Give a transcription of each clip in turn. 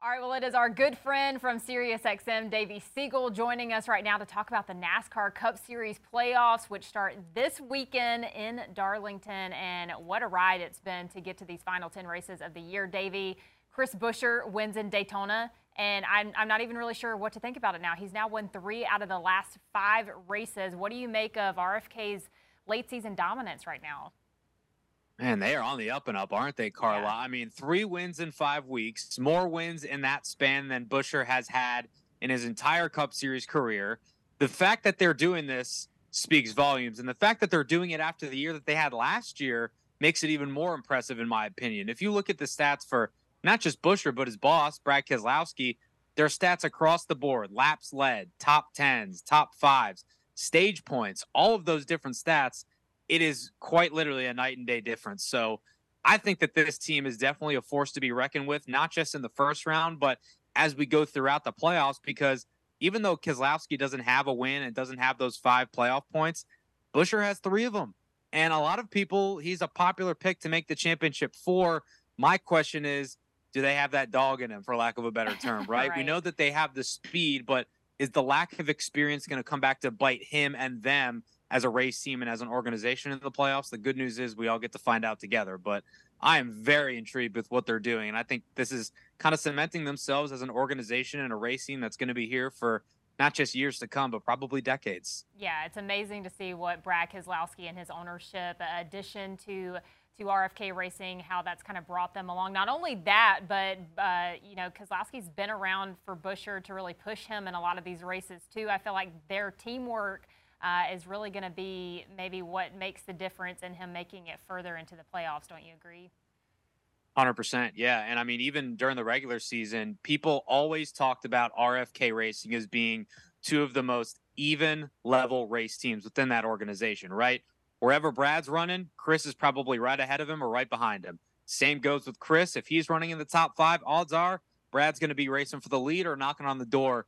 All right, well, it is our good friend from SiriusXM, Davey Segal, joining us right now to talk about the NASCAR Cup Series playoffs, which start this weekend in Darlington. And what a ride it's been to get to these final 10 races of the year. Davey, Chris Buescher wins in Daytona, and I'm, I'm not even really sure what to think about it now. He's now won three out of the last five races. What do you make of RFK's late season dominance right now? Man, they are on the up and up, aren't they, Carla? Yeah. I mean, three wins in five weeks, more wins in that span than Buescher has had in his entire Cup Series career. The fact that they're doing this speaks volumes, and the fact that they're doing it after the year that they had last year makes it even more impressive, in my opinion. If you look at the stats for not just Buescher, but his boss, Brad Keselowski, their stats across the board laps led, top tens, top fives, stage points, all of those different stats it is quite literally a night and day difference. So I think that this team is definitely a force to be reckoned with, not just in the first round, but as we go throughout the playoffs, because even though Keselowski doesn't have a win and doesn't have those five playoff points, Buescher has three of them. And a lot of people, he's a popular pick to make the championship four. My question is, do they have that dog in him, for lack of a better term, right? right. We know that they have the speed, but is the lack of experience going to come back to bite him and them as a race team and as an organization in the playoffs. The good news is we all get to find out together. But I am very intrigued with what they're doing. And I think this is kind of cementing themselves as an organization and a race team that's going to be here for not just years to come, but probably decades. Yeah, it's amazing to see what Brad Keselowski and his ownership addition to to RFK Racing, how that's kind of brought them along. Not only that, but uh, you know, Keselowski's been around for Buescher to really push him in a lot of these races too. I feel like their teamwork uh, is really going to be maybe what makes the difference in him making it further into the playoffs. Don't you agree? 100%. Yeah. And I mean, even during the regular season, people always talked about RFK Racing as being two of the most even level race teams within that organization, right? Wherever Brad's running, Chris is probably right ahead of him or right behind him. Same goes with Chris. If he's running in the top five, odds are Brad's going to be racing for the lead or knocking on the door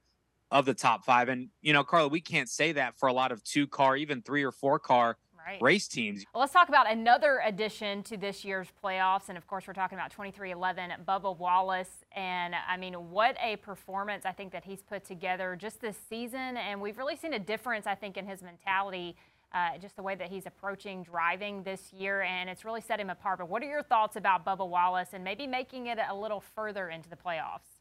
of the top five. And, you know, Carla, we can't say that for a lot of two car, even three or four car right. race teams. Well, let's talk about another addition to this year's playoffs. And of course, we're talking about 2311 Bubba Wallace. And I mean, what a performance I think that he's put together just this season. And we've really seen a difference, I think, in his mentality. Uh, just the way that he's approaching driving this year, and it's really set him apart. But what are your thoughts about Bubba Wallace and maybe making it a little further into the playoffs?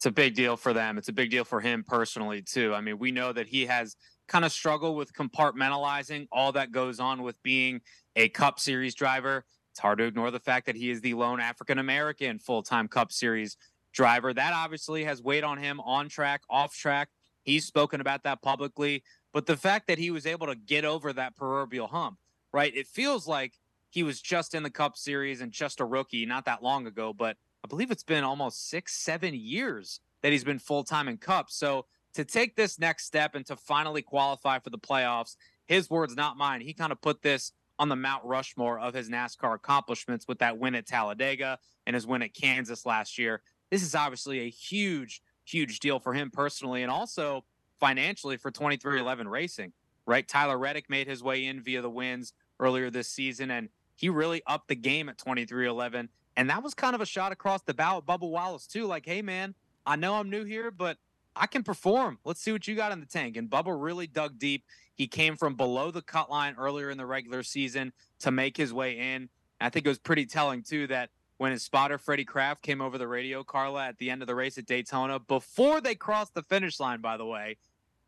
It's a big deal for them. It's a big deal for him personally too. I mean, we know that he has kind of struggled with compartmentalizing all that goes on with being a Cup Series driver. It's hard to ignore the fact that he is the lone African American full-time Cup Series driver. That obviously has weighed on him on track, off track. He's spoken about that publicly, but the fact that he was able to get over that proverbial hump, right? It feels like he was just in the Cup Series and just a rookie not that long ago, but I believe it's been almost six, seven years that he's been full time in Cup. So to take this next step and to finally qualify for the playoffs, his words, not mine. He kind of put this on the Mount Rushmore of his NASCAR accomplishments with that win at Talladega and his win at Kansas last year. This is obviously a huge, huge deal for him personally and also financially for 2311 Racing, right? Tyler Reddick made his way in via the wins earlier this season, and he really upped the game at 2311 and that was kind of a shot across the bow at Bubba Wallace, too. Like, hey, man, I know I'm new here, but I can perform. Let's see what you got in the tank. And Bubba really dug deep. He came from below the cut line earlier in the regular season to make his way in. I think it was pretty telling, too, that when his spotter, Freddie Kraft, came over the radio, Carla, at the end of the race at Daytona, before they crossed the finish line, by the way,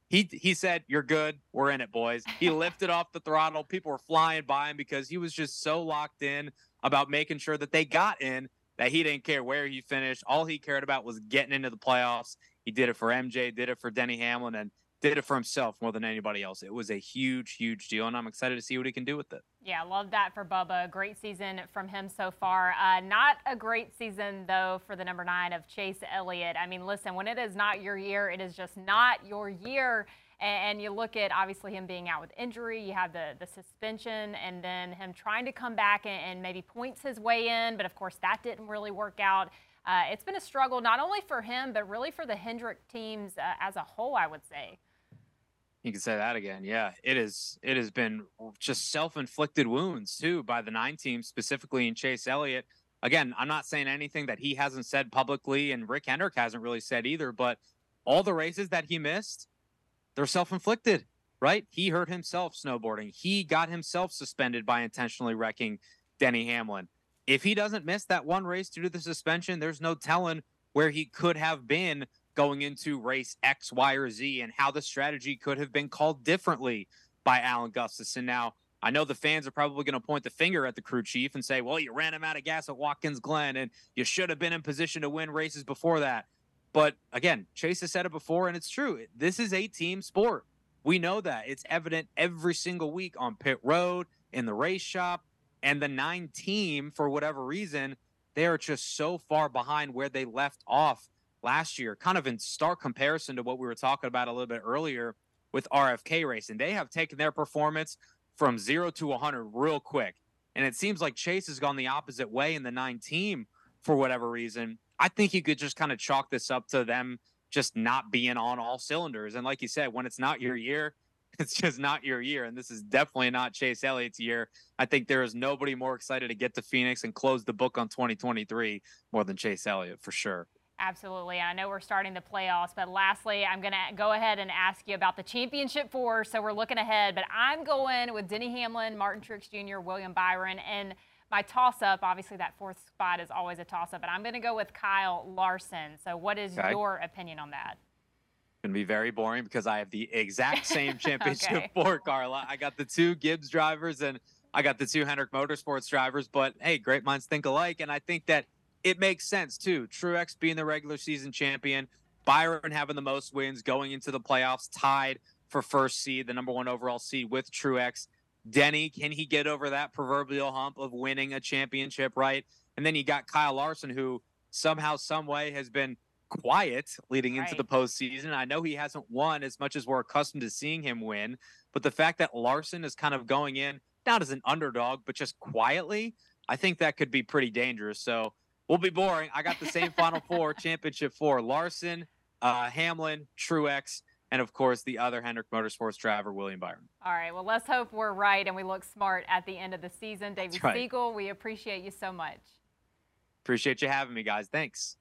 he, he said, You're good. We're in it, boys. He lifted off the throttle. People were flying by him because he was just so locked in about making sure that they got in that he didn't care where he finished. All he cared about was getting into the playoffs. He did it for MJ, did it for Denny Hamlin, and did it for himself more than anybody else. It was a huge, huge deal, and I'm excited to see what he can do with it. Yeah, love that for Bubba. Great season from him so far. Uh, not a great season, though, for the number nine of Chase Elliott. I mean, listen, when it is not your year, it is just not your year. And you look at obviously him being out with injury, you have the, the suspension, and then him trying to come back and, and maybe points his way in, but of course that didn't really work out. Uh, it's been a struggle not only for him, but really for the Hendrick teams uh, as a whole, I would say. You can say that again. Yeah, it is. It has been just self-inflicted wounds too by the nine teams, specifically in Chase Elliott. again, I'm not saying anything that he hasn't said publicly, and Rick Hendrick hasn't really said either, but all the races that he missed, they're self inflicted, right? He hurt himself snowboarding. He got himself suspended by intentionally wrecking Denny Hamlin. If he doesn't miss that one race due to the suspension, there's no telling where he could have been going into race X, Y, or Z and how the strategy could have been called differently by Alan Gustafson. Now, I know the fans are probably going to point the finger at the crew chief and say, well, you ran him out of gas at Watkins Glen and you should have been in position to win races before that. But again, Chase has said it before, and it's true. This is a team sport. We know that. It's evident every single week on pit road, in the race shop, and the nine team, for whatever reason, they are just so far behind where they left off last year, kind of in stark comparison to what we were talking about a little bit earlier with RFK racing. They have taken their performance from zero to 100 real quick. And it seems like Chase has gone the opposite way in the nine team for whatever reason. I think you could just kind of chalk this up to them just not being on all cylinders. And like you said, when it's not your year, it's just not your year. And this is definitely not Chase Elliott's year. I think there is nobody more excited to get to Phoenix and close the book on 2023 more than Chase Elliott for sure. Absolutely. I know we're starting the playoffs, but lastly, I'm going to go ahead and ask you about the championship four. So we're looking ahead, but I'm going with Denny Hamlin, Martin Truex Jr., William Byron, and my toss up. Obviously, that fourth spot is always a toss up, but I'm going to go with Kyle Larson. So, what is okay. your opinion on that? Going to be very boring because I have the exact same championship okay. for Carla. I got the two Gibbs drivers and I got the two Hendrick Motorsports drivers, but hey, great minds think alike. And I think that it makes sense too. Truex being the regular season champion, Byron having the most wins going into the playoffs, tied for first seed, the number one overall seed with Truex. Denny, can he get over that proverbial hump of winning a championship, right? And then you got Kyle Larson, who somehow, some way has been quiet leading right. into the postseason. I know he hasn't won as much as we're accustomed to seeing him win, but the fact that Larson is kind of going in, not as an underdog, but just quietly, I think that could be pretty dangerous. So we'll be boring. I got the same Final Four championship four: Larson, uh, Hamlin, Truex, and of course the other Hendrick Motorsports driver, William Byron. All right. Well, let's hope we're right and we look smart at the end of the season. David right. Segal, we appreciate you so much. Appreciate you having me, guys. Thanks.